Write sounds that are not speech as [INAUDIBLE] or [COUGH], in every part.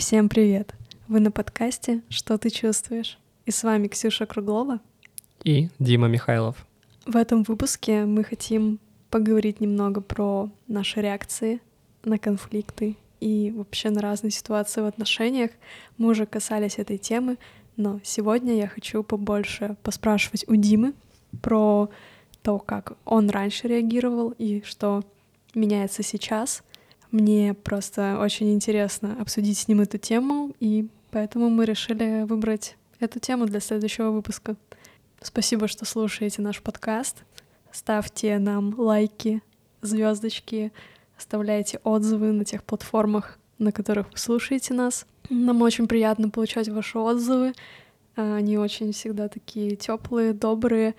Всем привет! Вы на подкасте «Что ты чувствуешь?» И с вами Ксюша Круглова и Дима Михайлов. В этом выпуске мы хотим поговорить немного про наши реакции на конфликты и вообще на разные ситуации в отношениях. Мы уже касались этой темы, но сегодня я хочу побольше поспрашивать у Димы про то, как он раньше реагировал и что меняется сейчас — мне просто очень интересно обсудить с ним эту тему, и поэтому мы решили выбрать эту тему для следующего выпуска. Спасибо, что слушаете наш подкаст. Ставьте нам лайки, звездочки, оставляйте отзывы на тех платформах, на которых вы слушаете нас. Нам очень приятно получать ваши отзывы. Они очень всегда такие теплые, добрые.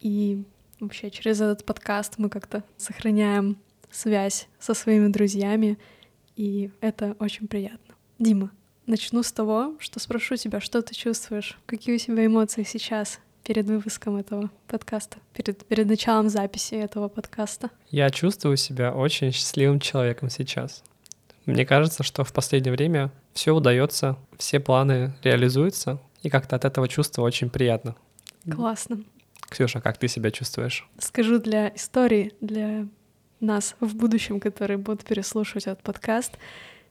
И вообще через этот подкаст мы как-то сохраняем связь со своими друзьями, и это очень приятно. Дима, начну с того, что спрошу тебя, что ты чувствуешь, какие у тебя эмоции сейчас перед выпуском этого подкаста, перед, перед началом записи этого подкаста? Я чувствую себя очень счастливым человеком сейчас. Мне кажется, что в последнее время все удается, все планы реализуются, и как-то от этого чувства очень приятно. Классно. Ксюша, как ты себя чувствуешь? Скажу для истории, для нас в будущем, которые будут переслушивать этот подкаст.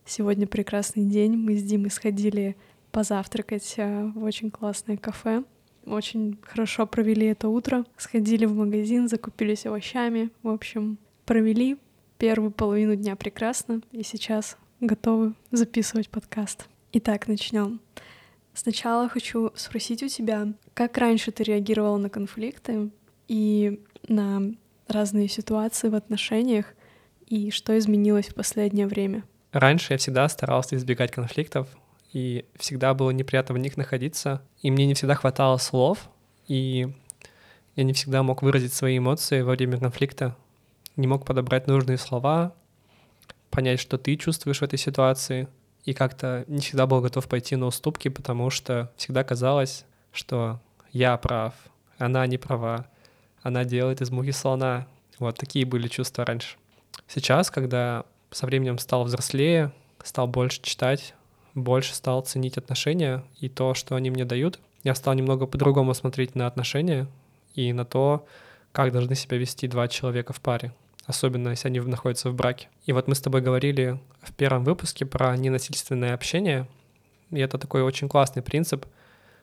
Сегодня прекрасный день. Мы с Димой сходили позавтракать э, в очень классное кафе. Очень хорошо провели это утро. Сходили в магазин, закупились овощами. В общем, провели первую половину дня прекрасно. И сейчас готовы записывать подкаст. Итак, начнем. Сначала хочу спросить у тебя, как раньше ты реагировала на конфликты и на разные ситуации в отношениях и что изменилось в последнее время? Раньше я всегда старался избегать конфликтов, и всегда было неприятно в них находиться, и мне не всегда хватало слов, и я не всегда мог выразить свои эмоции во время конфликта, не мог подобрать нужные слова, понять, что ты чувствуешь в этой ситуации, и как-то не всегда был готов пойти на уступки, потому что всегда казалось, что я прав, она не права, она делает из мухи слона. Вот такие были чувства раньше. Сейчас, когда со временем стал взрослее, стал больше читать, больше стал ценить отношения и то, что они мне дают, я стал немного по-другому смотреть на отношения и на то, как должны себя вести два человека в паре, особенно если они находятся в браке. И вот мы с тобой говорили в первом выпуске про ненасильственное общение, и это такой очень классный принцип,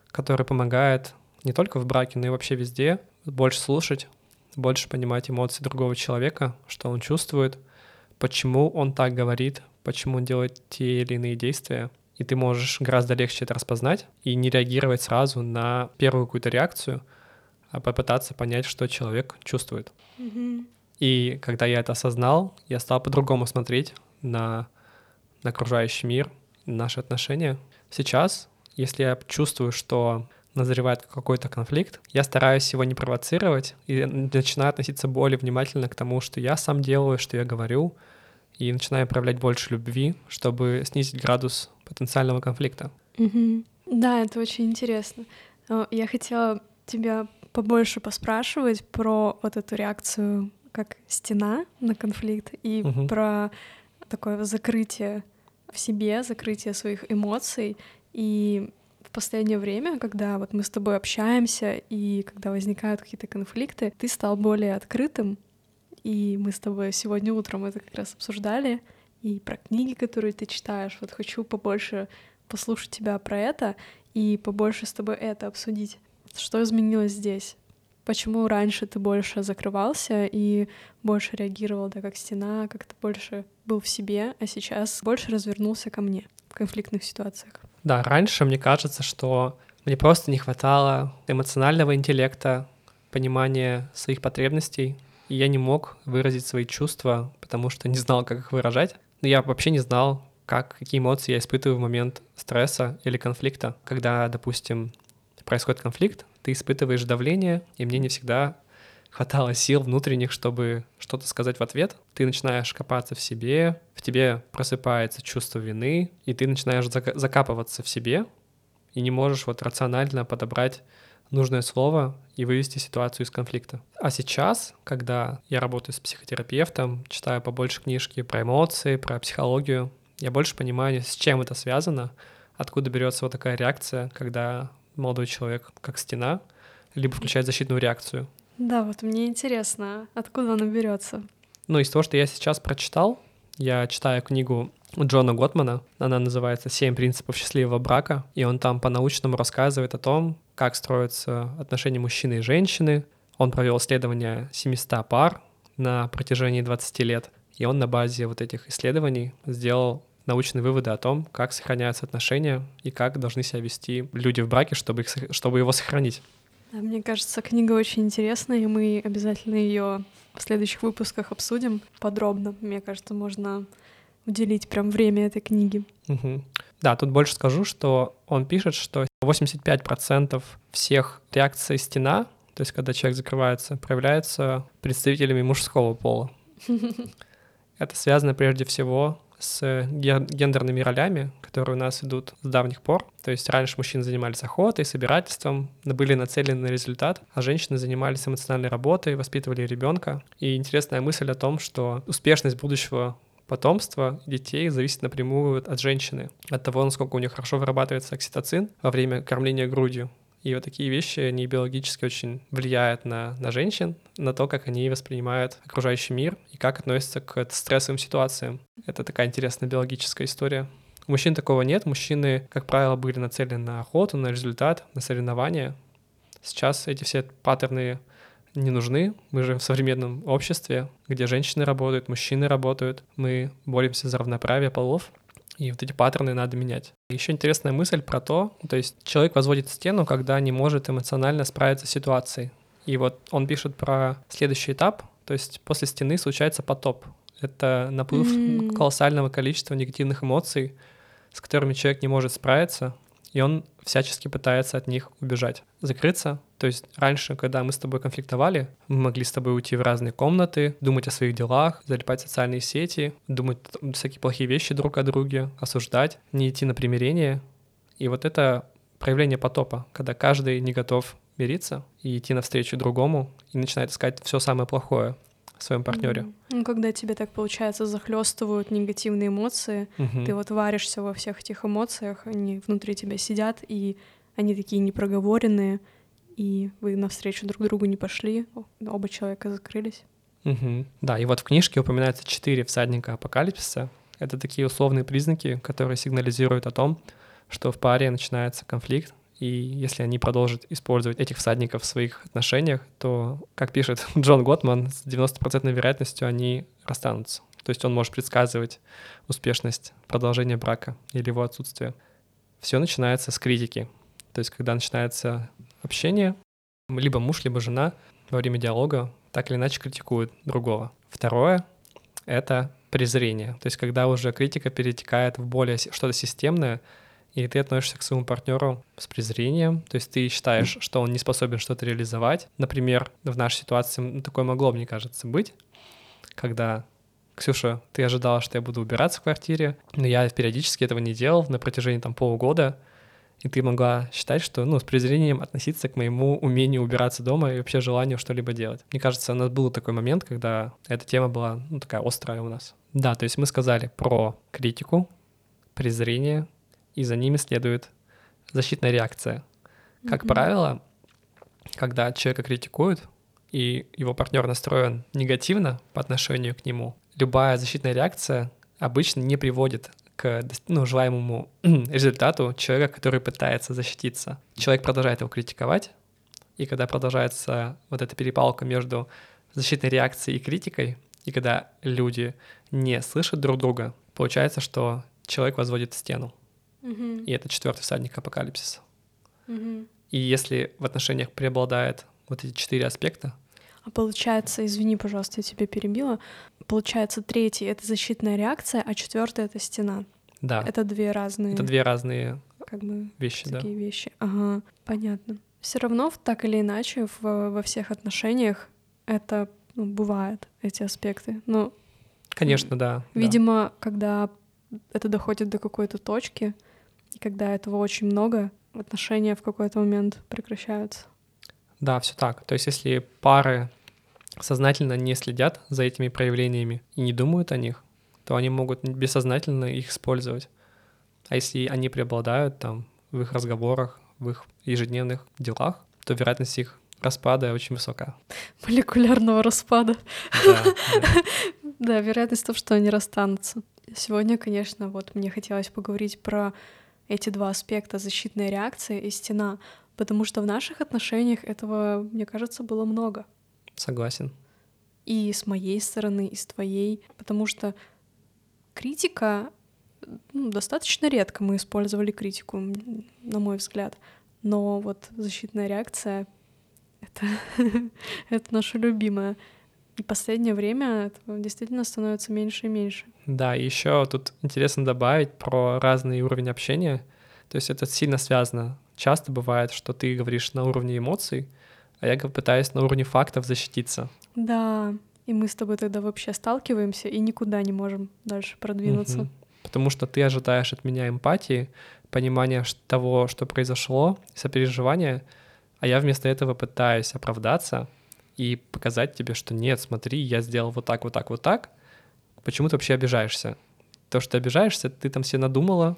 который помогает не только в браке, но и вообще везде больше слушать, больше понимать эмоции другого человека, что он чувствует, почему он так говорит, почему он делает те или иные действия. И ты можешь гораздо легче это распознать и не реагировать сразу на первую какую-то реакцию, а попытаться понять, что человек чувствует. Mm-hmm. И когда я это осознал, я стал по-другому смотреть на, на окружающий мир, на наши отношения. Сейчас, если я чувствую, что назревает какой-то конфликт, я стараюсь его не провоцировать и начинаю относиться более внимательно к тому, что я сам делаю, что я говорю, и начинаю проявлять больше любви, чтобы снизить градус потенциального конфликта. Угу. Да, это очень интересно. Я хотела тебя побольше поспрашивать про вот эту реакцию как стена на конфликт и угу. про такое закрытие в себе, закрытие своих эмоций и последнее время, когда вот мы с тобой общаемся и когда возникают какие-то конфликты, ты стал более открытым, и мы с тобой сегодня утром это как раз обсуждали, и про книги, которые ты читаешь. Вот хочу побольше послушать тебя про это и побольше с тобой это обсудить. Что изменилось здесь? Почему раньше ты больше закрывался и больше реагировал, да, как стена, как-то больше был в себе, а сейчас больше развернулся ко мне в конфликтных ситуациях? Да, раньше мне кажется, что мне просто не хватало эмоционального интеллекта, понимания своих потребностей, и я не мог выразить свои чувства, потому что не знал, как их выражать. Но я вообще не знал, как, какие эмоции я испытываю в момент стресса или конфликта. Когда, допустим, происходит конфликт, ты испытываешь давление, и мне не всегда хватало сил внутренних, чтобы что-то сказать в ответ. Ты начинаешь копаться в себе, в тебе просыпается чувство вины, и ты начинаешь закапываться в себе, и не можешь вот рационально подобрать нужное слово и вывести ситуацию из конфликта. А сейчас, когда я работаю с психотерапевтом, читаю побольше книжки про эмоции, про психологию, Я больше понимаю, с чем это связано, откуда берется вот такая реакция, когда молодой человек как стена, либо включает защитную реакцию. Да, вот мне интересно, откуда она берется. Ну, из того, что я сейчас прочитал, я читаю книгу Джона Готмана, она называется «Семь принципов счастливого брака», и он там по-научному рассказывает о том, как строятся отношения мужчины и женщины. Он провел исследование 700 пар на протяжении 20 лет, и он на базе вот этих исследований сделал научные выводы о том, как сохраняются отношения и как должны себя вести люди в браке, чтобы, их, чтобы его сохранить. Мне кажется, книга очень интересная, и мы обязательно ее в следующих выпусках обсудим подробно. Мне кажется, можно уделить прям время этой книги. Угу. Да, тут больше скажу, что он пишет, что 85% всех реакций стена, то есть когда человек закрывается, проявляются представителями мужского пола. [LAUGHS] Это связано прежде всего с гендерными ролями, которые у нас идут с давних пор. То есть раньше мужчины занимались охотой, собирательством, были нацелены на результат, а женщины занимались эмоциональной работой, воспитывали ребенка. И интересная мысль о том, что успешность будущего потомства детей зависит напрямую от женщины, от того, насколько у них хорошо вырабатывается окситоцин во время кормления грудью. И вот такие вещи, они биологически очень влияют на, на женщин, на то, как они воспринимают окружающий мир и как относятся к стрессовым ситуациям. Это такая интересная биологическая история. У мужчин такого нет. Мужчины, как правило, были нацелены на охоту, на результат, на соревнования. Сейчас эти все паттерны не нужны. Мы же в современном обществе, где женщины работают, мужчины работают. Мы боремся за равноправие полов. И вот эти паттерны надо менять. Еще интересная мысль про то, то есть человек возводит стену, когда не может эмоционально справиться с ситуацией. И вот он пишет про следующий этап, то есть после стены случается потоп. Это наплыв mm-hmm. колоссального количества негативных эмоций, с которыми человек не может справиться, и он всячески пытается от них убежать, закрыться. То есть раньше, когда мы с тобой конфликтовали, мы могли с тобой уйти в разные комнаты, думать о своих делах, залипать в социальные сети, думать всякие плохие вещи друг о друге, осуждать, не идти на примирение. И вот это проявление потопа, когда каждый не готов мириться и идти навстречу другому и начинает искать все самое плохое в своем партнере. Mm-hmm. Ну, когда тебе так получается захлестывают негативные эмоции, mm-hmm. ты вот варишься во всех этих эмоциях, они внутри тебя сидят, и они такие непроговоренные, и вы навстречу друг другу не пошли, оба человека закрылись. Угу. Да, и вот в книжке упоминается четыре всадника апокалипсиса. Это такие условные признаки, которые сигнализируют о том, что в паре начинается конфликт, и если они продолжат использовать этих всадников в своих отношениях, то, как пишет [LAUGHS] Джон Готман, с 90% вероятностью они расстанутся. То есть он может предсказывать успешность продолжения брака или его отсутствие. Все начинается с критики. То есть когда начинается общение, либо муж, либо жена во время диалога так или иначе критикуют другого. Второе — это презрение. То есть когда уже критика перетекает в более что-то системное, и ты относишься к своему партнеру с презрением, то есть ты считаешь, что он не способен что-то реализовать. Например, в нашей ситуации такое могло, мне кажется, быть, когда Ксюша, ты ожидала, что я буду убираться в квартире, но я периодически этого не делал на протяжении там полугода, и ты могла считать, что, ну, с презрением относиться к моему умению убираться дома и вообще желанию что-либо делать. Мне кажется, у нас был такой момент, когда эта тема была, ну, такая острая у нас. Да, то есть мы сказали про критику, презрение, и за ними следует защитная реакция. Как mm-hmm. правило, когда человека критикуют, и его партнер настроен негативно по отношению к нему, любая защитная реакция обычно не приводит к ну, желаемому [CLEARS THROAT] результату человека, который пытается защититься. Человек продолжает его критиковать, и когда продолжается вот эта перепалка между защитной реакцией и критикой, и когда люди не слышат друг друга, получается, что человек возводит стену. И это четвертый всадник апокалипсиса. И если в отношениях преобладает вот эти четыре аспекта. А получается, извини, пожалуйста, я тебя перебила. Получается, третий это защитная реакция, а четвертый это стена. Да. Это две разные. Это две разные как бы вещи, такие да. вещи. Ага, понятно. Все равно так или иначе в, во всех отношениях это ну, бывает эти аспекты. Ну, конечно, да. Видимо, да. когда это доходит до какой-то точки, и когда этого очень много, отношения в какой-то момент прекращаются. Да, все так. То есть если пары сознательно не следят за этими проявлениями и не думают о них, то они могут бессознательно их использовать. А если они преобладают там в их разговорах, в их ежедневных делах, то вероятность их распада очень высока. Молекулярного распада. Да, да. [LAUGHS] Да, вероятность того, что они расстанутся. Сегодня, конечно, вот мне хотелось поговорить про эти два аспекта — защитная реакция и стена, потому что в наших отношениях этого, мне кажется, было много. Согласен. И с моей стороны, и с твоей, потому что критика ну, достаточно редко мы использовали критику, на мой взгляд. Но вот защитная реакция — это, [LAUGHS] это наша любимая. И последнее время этого действительно становится меньше и меньше. Да, и еще тут интересно добавить про разный уровень общения. То есть это сильно связано. Часто бывает, что ты говоришь на уровне эмоций, а я пытаюсь на уровне фактов защититься. Да, и мы с тобой тогда вообще сталкиваемся и никуда не можем дальше продвинуться. Мгм. Потому что ты ожидаешь от меня эмпатии, понимания того, что произошло, сопереживания, а я вместо этого пытаюсь оправдаться и показать тебе, что нет, смотри, я сделал вот так, вот так, вот так. Почему ты вообще обижаешься? То, что ты обижаешься, ты там все надумала,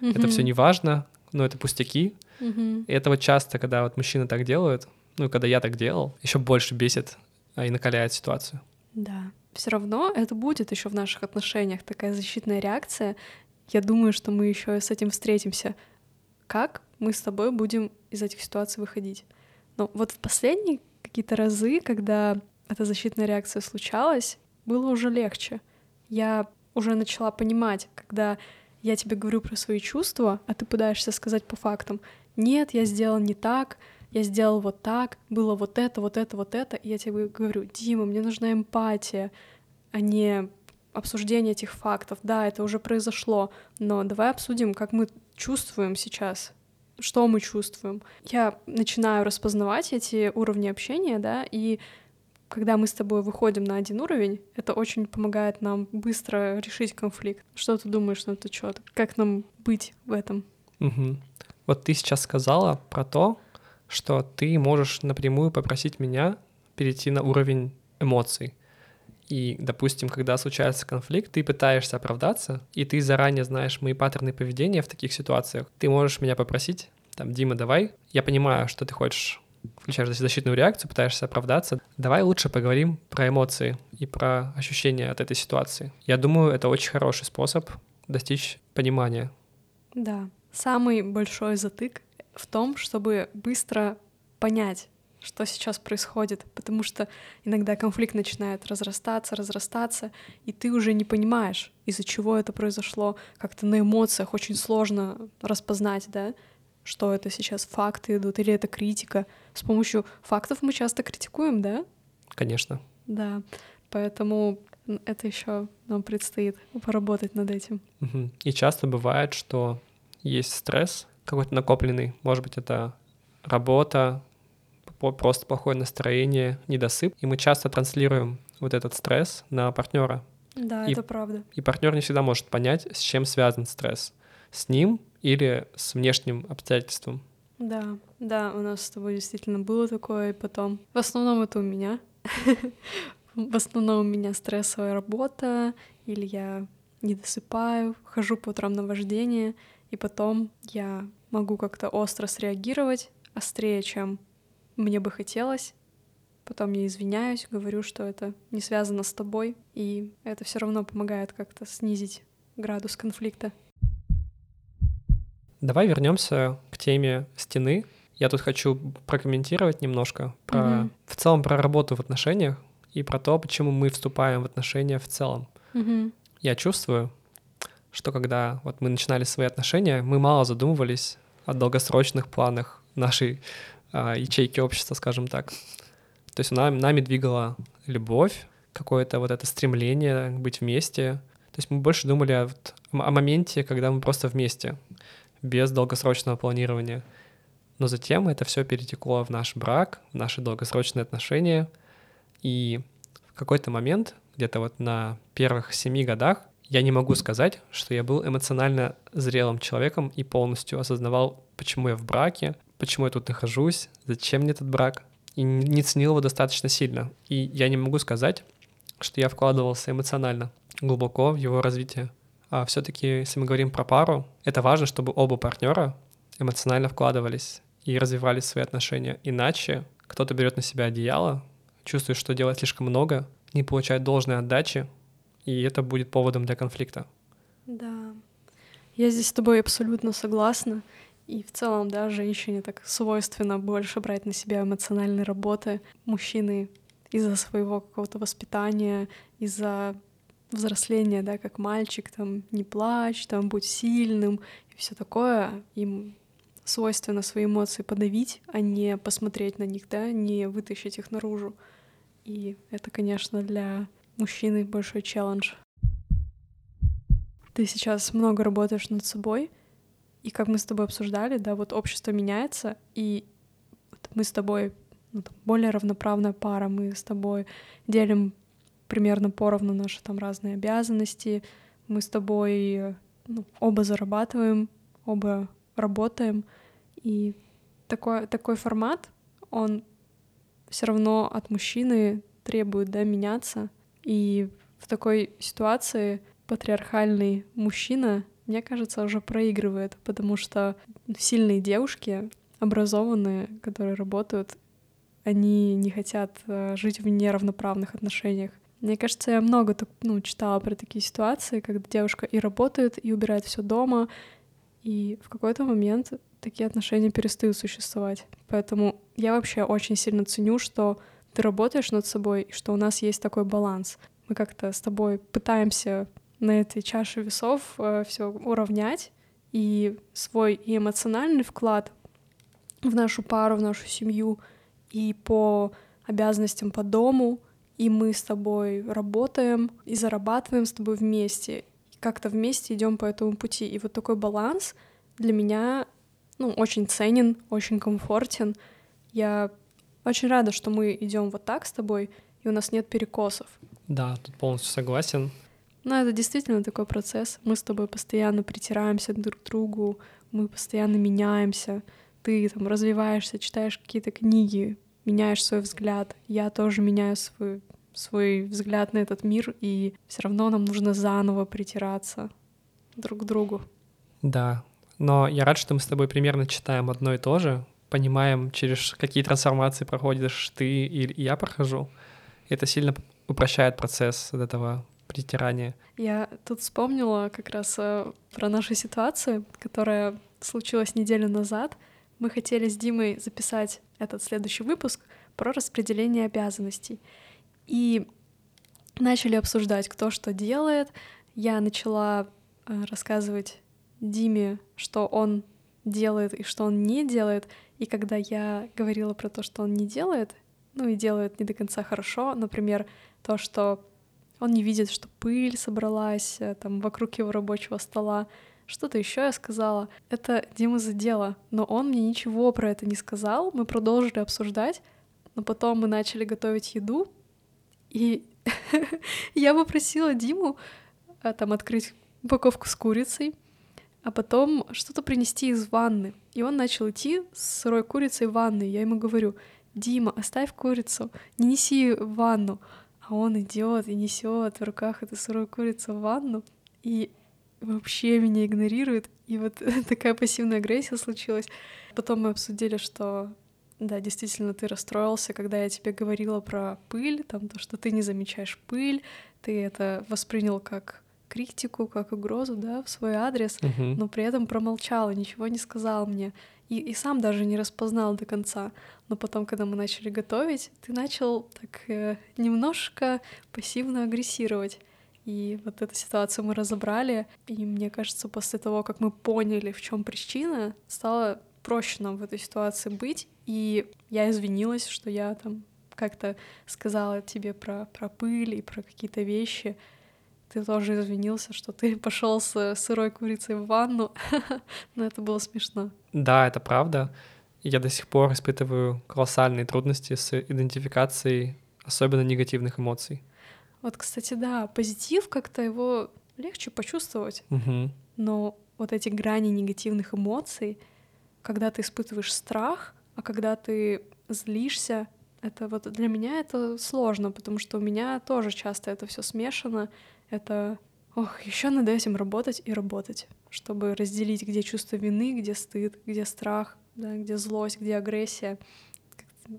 это все не важно, но это пустяки. Мгм. И это вот часто, когда вот мужчины так делают, ну и когда я так делал, еще больше бесит а, и накаляет ситуацию. Да. Все равно это будет еще в наших отношениях такая защитная реакция. Я думаю, что мы еще с этим встретимся. Как мы с тобой будем из этих ситуаций выходить? Но вот в последние какие-то разы, когда эта защитная реакция случалась, было уже легче. Я уже начала понимать, когда я тебе говорю про свои чувства, а ты пытаешься сказать по фактам. Нет, я сделал не так, я сделал вот так, было вот это, вот это, вот это. И я тебе говорю, Дима, мне нужна эмпатия, а не обсуждение этих фактов. Да, это уже произошло, но давай обсудим, как мы чувствуем сейчас, что мы чувствуем. Я начинаю распознавать эти уровни общения, да, и когда мы с тобой выходим на один уровень, это очень помогает нам быстро решить конфликт. Что ты думаешь на этот счет? Как нам быть в этом? Мгм. Вот ты сейчас сказала про то, что ты можешь напрямую попросить меня перейти на уровень эмоций. И, допустим, когда случается конфликт, ты пытаешься оправдаться, и ты заранее знаешь мои паттерны поведения в таких ситуациях. Ты можешь меня попросить, там, Дима, давай, я понимаю, что ты хочешь, включаешь защитную реакцию, пытаешься оправдаться. Давай лучше поговорим про эмоции и про ощущения от этой ситуации. Я думаю, это очень хороший способ достичь понимания. Да. Самый большой затык в том, чтобы быстро понять, что сейчас происходит, потому что иногда конфликт начинает разрастаться, разрастаться, и ты уже не понимаешь, из-за чего это произошло. Как-то на эмоциях очень сложно распознать, да, что это сейчас факты идут или это критика. С помощью фактов мы часто критикуем, да? Конечно. Да. Поэтому это еще нам предстоит поработать над этим. Мгм. И часто бывает, что есть стресс какой-то накопленный. Может быть, это работа, просто плохое настроение, недосып. И мы часто транслируем вот этот стресс на партнера. Да, И- это правда. И партнер не всегда может понять, с чем связан стресс. С ним или с внешним обстоятельством. Да, да, у нас с тобой действительно было такое, и потом... В основном это у меня. [LAUGHS] В основном у меня стрессовая работа, или я не досыпаю, хожу по утрам на вождение, и потом я могу как-то остро среагировать, острее, чем мне бы хотелось. Потом я извиняюсь, говорю, что это не связано с тобой, и это все равно помогает как-то снизить градус конфликта. Давай вернемся к теме стены. Я тут хочу прокомментировать немножко про Мгм. в целом про работу в отношениях и про то, почему мы вступаем в отношения в целом. Мгм. Я чувствую, что когда вот мы начинали свои отношения, мы мало задумывались о долгосрочных планах нашей ячейки общества, скажем так. То есть нам, нами двигала любовь, какое-то вот это стремление быть вместе. То есть мы больше думали о, о моменте, когда мы просто вместе, без долгосрочного планирования. Но затем это все перетекло в наш брак, в наши долгосрочные отношения. И в какой-то момент, где-то вот на первых семи годах, я не могу сказать, что я был эмоционально зрелым человеком и полностью осознавал, почему я в браке, почему я тут нахожусь, зачем мне этот брак, и не ценил его достаточно сильно. И я не могу сказать, что я вкладывался эмоционально. глубоко в его развитие. А все-таки, если мы говорим про пару, это важно, чтобы оба партнера эмоционально вкладывались и развивали свои отношения. Иначе кто-то берет на себя одеяло, чувствует, что делает слишком много, не получает должной отдачи, и это будет поводом для конфликта. Да, я здесь с тобой абсолютно согласна. И в целом, да, женщине так свойственно больше брать на себя эмоциональные работы. Мужчины из-за своего какого-то воспитания, из-за взросления, да, как мальчик, там, не плачь, там, будь сильным, и все такое, им свойственно свои эмоции подавить, а не посмотреть на них, да, не вытащить их наружу. И это, конечно, для мужчины большой челлендж. Ты сейчас много работаешь над собой, и как мы с тобой обсуждали, да, вот общество меняется, и мы с тобой ну, более равноправная пара, мы с тобой делим примерно поровну наши там разные обязанности, мы с тобой ну, оба зарабатываем, оба работаем, и такой, такой формат, он все равно от мужчины требует, да, меняться, и в такой ситуации патриархальный мужчина, мне кажется, уже проигрывает, потому что сильные девушки, образованные, которые работают, они не хотят э, жить в неравноправных отношениях. Мне кажется, я много ну, читала про такие ситуации, когда девушка и работает, и убирает все дома, и в какой-то момент такие отношения перестают существовать. Поэтому я вообще очень сильно ценю, что ты работаешь над собой, и что у нас есть такой баланс. Мы как-то с тобой пытаемся на этой чаше весов э, все уравнять, и свой и эмоциональный вклад в нашу пару, в нашу семью, и по обязанностям по дому, и мы с тобой работаем и зарабатываем с тобой вместе, как-то вместе идем по этому пути. И вот такой баланс для меня ну, очень ценен, очень комфортен. Я очень рада, что мы идем вот так с тобой, и у нас нет перекосов. Да, тут полностью согласен. Но это действительно такой процесс. Мы с тобой постоянно притираемся друг к другу, мы постоянно меняемся. Ты там развиваешься, читаешь какие-то книги, меняешь свой взгляд. Я тоже меняю свой, свой взгляд на этот мир, и все равно нам нужно заново притираться друг к другу. Да, но я рад, что мы с тобой примерно читаем одно и то же, понимаем, через какие трансформации проходишь ты и я прохожу. Это сильно упрощает процесс от этого притирания. Я тут вспомнила как раз э, про нашу ситуацию, которая случилась неделю назад. Мы хотели с Димой записать этот следующий выпуск про распределение обязанностей. И начали обсуждать, кто что делает. Я начала э, рассказывать Диме, что он делает и что он не делает. И когда я говорила про то, что он не делает, ну и делает не до конца хорошо, например, то, что он не видит, что пыль собралась э, там вокруг его рабочего стола, что-то еще я сказала. Это Дима задела, но он мне ничего про это не сказал. Мы продолжили обсуждать, но потом мы начали готовить еду, и [LAUGHS] я попросила Диму э, там открыть упаковку с курицей, а потом что-то принести из ванны. И он начал идти с сырой курицей в ванну. Я ему говорю, Дима, оставь курицу, не неси в ванну. А он идет и несет в руках эту сырую курицу в ванну и вообще меня игнорирует. И вот [LAUGHS] такая пассивная агрессия случилась. Потом мы обсудили, что да, действительно, ты расстроился, когда я тебе говорила про пыль, там то, что ты не замечаешь пыль, ты это воспринял как критику, как угрозу, да, в свой адрес, uh-huh. но при этом промолчал и ничего не сказал мне. И, и сам даже не распознал до конца. Но потом, когда мы начали готовить, ты начал так э, немножко пассивно агрессировать. И вот эту ситуацию мы разобрали, и мне кажется, после того, как мы поняли, в чем причина, стало проще нам в этой ситуации быть. И я извинилась, что я там как-то сказала тебе про, про пыль и про какие-то вещи, ты тоже извинился, что ты [LAUGHS] пошел с сырой курицей в ванну, [LAUGHS] но это было смешно. Да, это правда. Я до сих пор испытываю колоссальные трудности с идентификацией особенно негативных эмоций. Вот, кстати, да, позитив как-то его легче почувствовать, угу. но вот эти грани негативных эмоций, когда ты испытываешь страх, а когда ты злишься, это вот для меня это сложно, потому что у меня тоже часто это все смешано, это, ох, еще над этим работать и работать, чтобы разделить, где чувство вины, где стыд, где страх, да, где злость, где агрессия.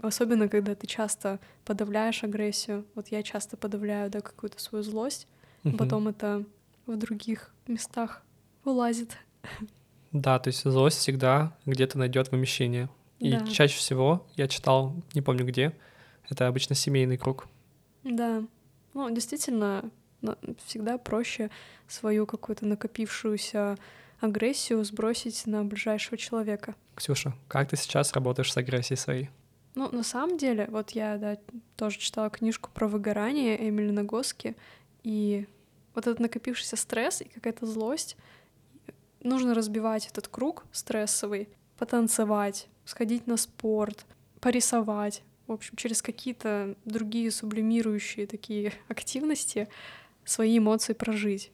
Особенно, когда ты часто подавляешь агрессию. Вот я часто подавляю, да, какую-то свою злость, угу. потом это в других местах вылазит. Да, то есть злость всегда где-то найдет вымещение. И да. чаще всего я читал, не помню где, это обычно семейный круг. Да. Ну, действительно, всегда проще свою какую-то накопившуюся агрессию сбросить на ближайшего человека. Ксюша, как ты сейчас работаешь с агрессией своей? Ну, на самом деле, вот я, да, тоже читала книжку про выгорание Эмили Нагоски, и вот этот накопившийся стресс и какая-то злость, нужно разбивать этот круг стрессовый, потанцевать, сходить на спорт, порисовать, в общем, через какие-то другие сублимирующие такие [LAUGHS] активности свои эмоции прожить.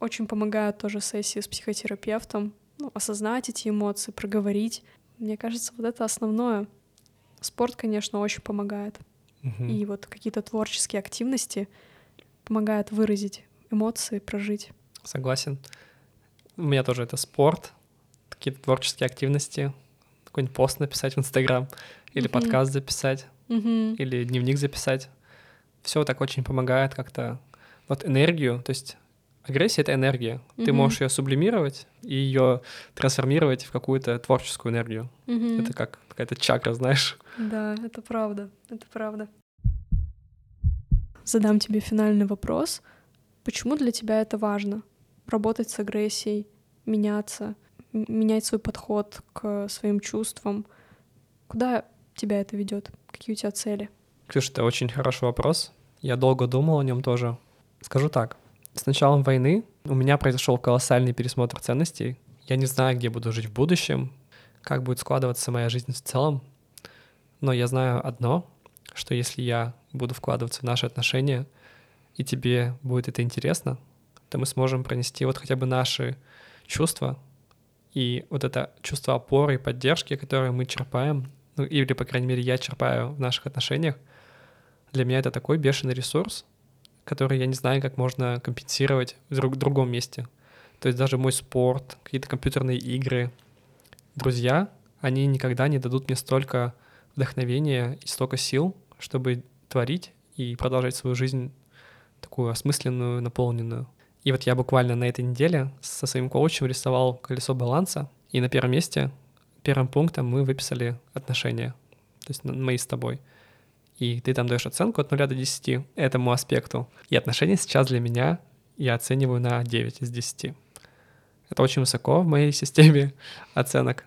Очень помогают тоже сессии с психотерапевтом, ну, осознать эти эмоции, проговорить. Мне кажется, вот это основное. Спорт, конечно, очень помогает. Угу. И вот какие-то творческие активности помогают выразить эмоции, прожить. Согласен. У меня тоже это спорт, какие-то творческие активности, какой-нибудь пост написать в Инстаграм, или mm-hmm. подкаст записать, mm-hmm. или дневник записать. Все так очень помогает как-то. Вот энергию, то есть агрессия — это энергия. Mm-hmm. Ты можешь ее сублимировать и ее трансформировать в какую-то творческую энергию. Mm-hmm. Это как какая-то чакра, знаешь. Да, это правда, это правда. Задам тебе финальный вопрос. Почему для тебя это важно? Работать с агрессией, меняться, менять свой подход к своим чувствам. Куда тебя это ведет? Какие у тебя цели? Ксюша, это очень хороший вопрос. Я долго думал о нем тоже. Скажу так. С началом войны у меня произошел колоссальный пересмотр ценностей. Я не знаю, где буду жить в будущем, как будет складываться моя жизнь в целом. Но я знаю одно, что если я буду вкладываться в наши отношения, и тебе будет это интересно, то мы сможем пронести вот хотя бы наши чувства и вот это чувство опоры и поддержки, которое мы черпаем, ну или, по крайней мере, я черпаю в наших отношениях, для меня это такой бешеный ресурс, который я не знаю, как можно компенсировать в друг, другом месте. То есть даже мой спорт, какие-то компьютерные игры, друзья, они никогда не дадут мне столько вдохновения и столько сил, чтобы творить и продолжать свою жизнь такую осмысленную, наполненную. И вот я буквально на этой неделе со своим коучем рисовал колесо баланса, и на первом месте, первым пунктом мы выписали отношения, то есть мои с тобой. И ты там даешь оценку от 0 до 10 этому аспекту. И отношения сейчас для меня я оцениваю на 9 из 10. Это очень высоко в моей системе [LAUGHS] оценок.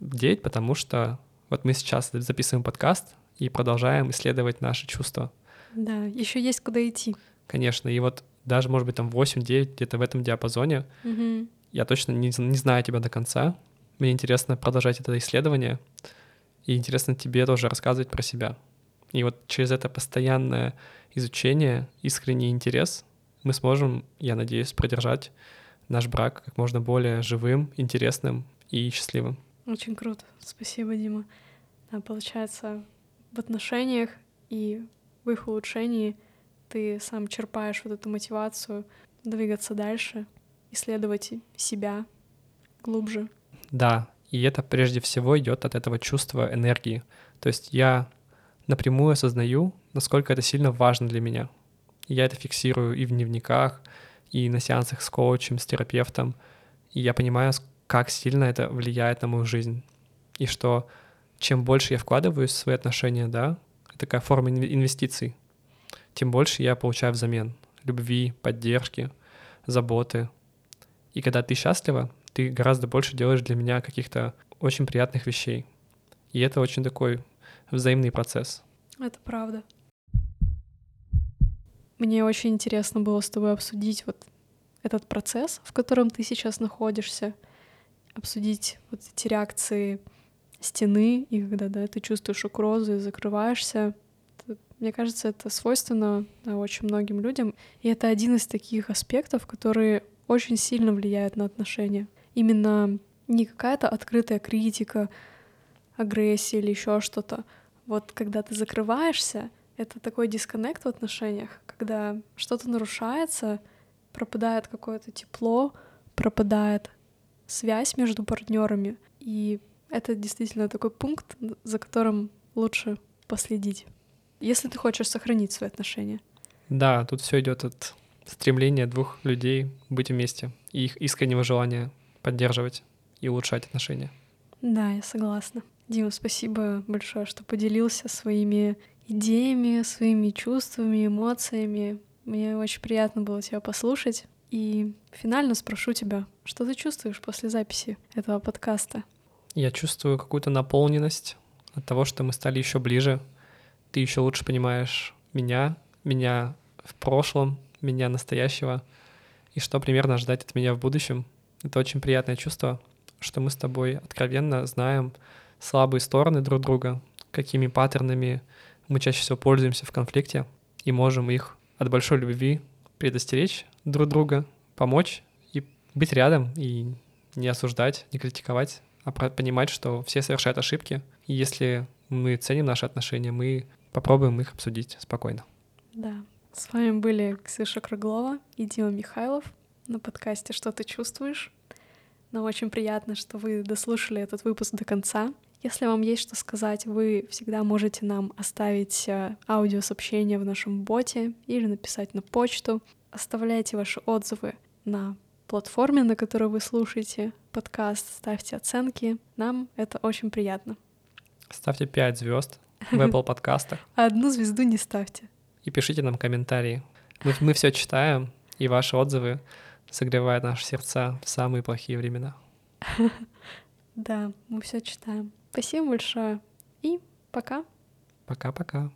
9, потому что вот мы сейчас записываем подкаст и продолжаем исследовать наши чувства. Да, еще есть куда идти. Конечно, и вот даже, может быть, там 8-9, где-то в этом диапазоне. Mm-hmm. Я точно не, не знаю тебя до конца. Мне интересно продолжать это исследование. И интересно тебе тоже рассказывать про себя. И вот через это постоянное изучение, искренний интерес мы сможем, я надеюсь, продержать наш брак как можно более живым, интересным и счастливым. Очень круто. Спасибо, Дима. Да, получается, в отношениях и в их улучшении ты сам черпаешь вот эту мотивацию двигаться дальше, исследовать себя глубже. Да, и это прежде всего идет от этого чувства энергии. То есть я напрямую осознаю, насколько это сильно важно для меня. Я это фиксирую и в дневниках, и на сеансах с коучем, с терапевтом. И я понимаю, как сильно это влияет на мою жизнь. И что чем больше я вкладываюсь в свои отношения, да, такая форма инвестиций тем больше я получаю взамен любви, поддержки, заботы. И когда ты счастлива, ты гораздо больше делаешь для меня каких-то очень приятных вещей. И это очень такой взаимный процесс. Это правда. Мне очень интересно было с тобой обсудить вот этот процесс, в котором ты сейчас находишься, обсудить вот эти реакции стены, и когда да, ты чувствуешь угрозу и закрываешься, мне кажется, это свойственно да, очень многим людям. И это один из таких аспектов, которые очень сильно влияют на отношения. Именно не какая-то открытая критика, агрессия или еще что-то. Вот когда ты закрываешься, это такой дисконнект в отношениях, когда что-то нарушается, пропадает какое-то тепло, пропадает связь между партнерами, и это действительно такой пункт, за которым лучше последить, если ты хочешь сохранить свои отношения. Да, тут все идет от стремления двух людей быть вместе и их искреннего желания поддерживать и улучшать отношения. Да, я согласна. Дима, спасибо большое, что поделился своими идеями, своими чувствами, эмоциями. Мне очень приятно было тебя послушать. И финально спрошу тебя, что ты чувствуешь после записи этого подкаста? Я чувствую какую-то наполненность от того, что мы стали еще ближе. Ты еще лучше понимаешь меня, меня в прошлом, меня настоящего, и что примерно ждать от меня в будущем. Это очень приятное чувство, что мы с тобой откровенно знаем слабые стороны друг друга, какими паттернами мы чаще всего пользуемся в конфликте, и можем их от большой любви предостеречь друг друга, помочь и быть рядом, и не осуждать, не критиковать, а понимать, что все совершают ошибки, и если мы ценим наши отношения, мы попробуем их обсудить спокойно. Да. С вами были Ксюша Круглова и Дима Михайлов на подкасте «Что ты чувствуешь?». Нам очень приятно, что вы дослушали этот выпуск до конца. Если вам есть что сказать, вы всегда можете нам оставить э, аудиосообщение в нашем боте или написать на почту. Оставляйте ваши отзывы на платформе, на которой вы слушаете подкаст, ставьте оценки. Нам это очень приятно. Ставьте 5 звезд в Apple [LAUGHS] подкастах. А одну звезду не ставьте. И пишите нам комментарии. Мы, мы все читаем, и ваши отзывы согревают наши сердца в самые плохие времена. [LAUGHS] Да, мы все читаем. Спасибо большое. И пока. Пока-пока.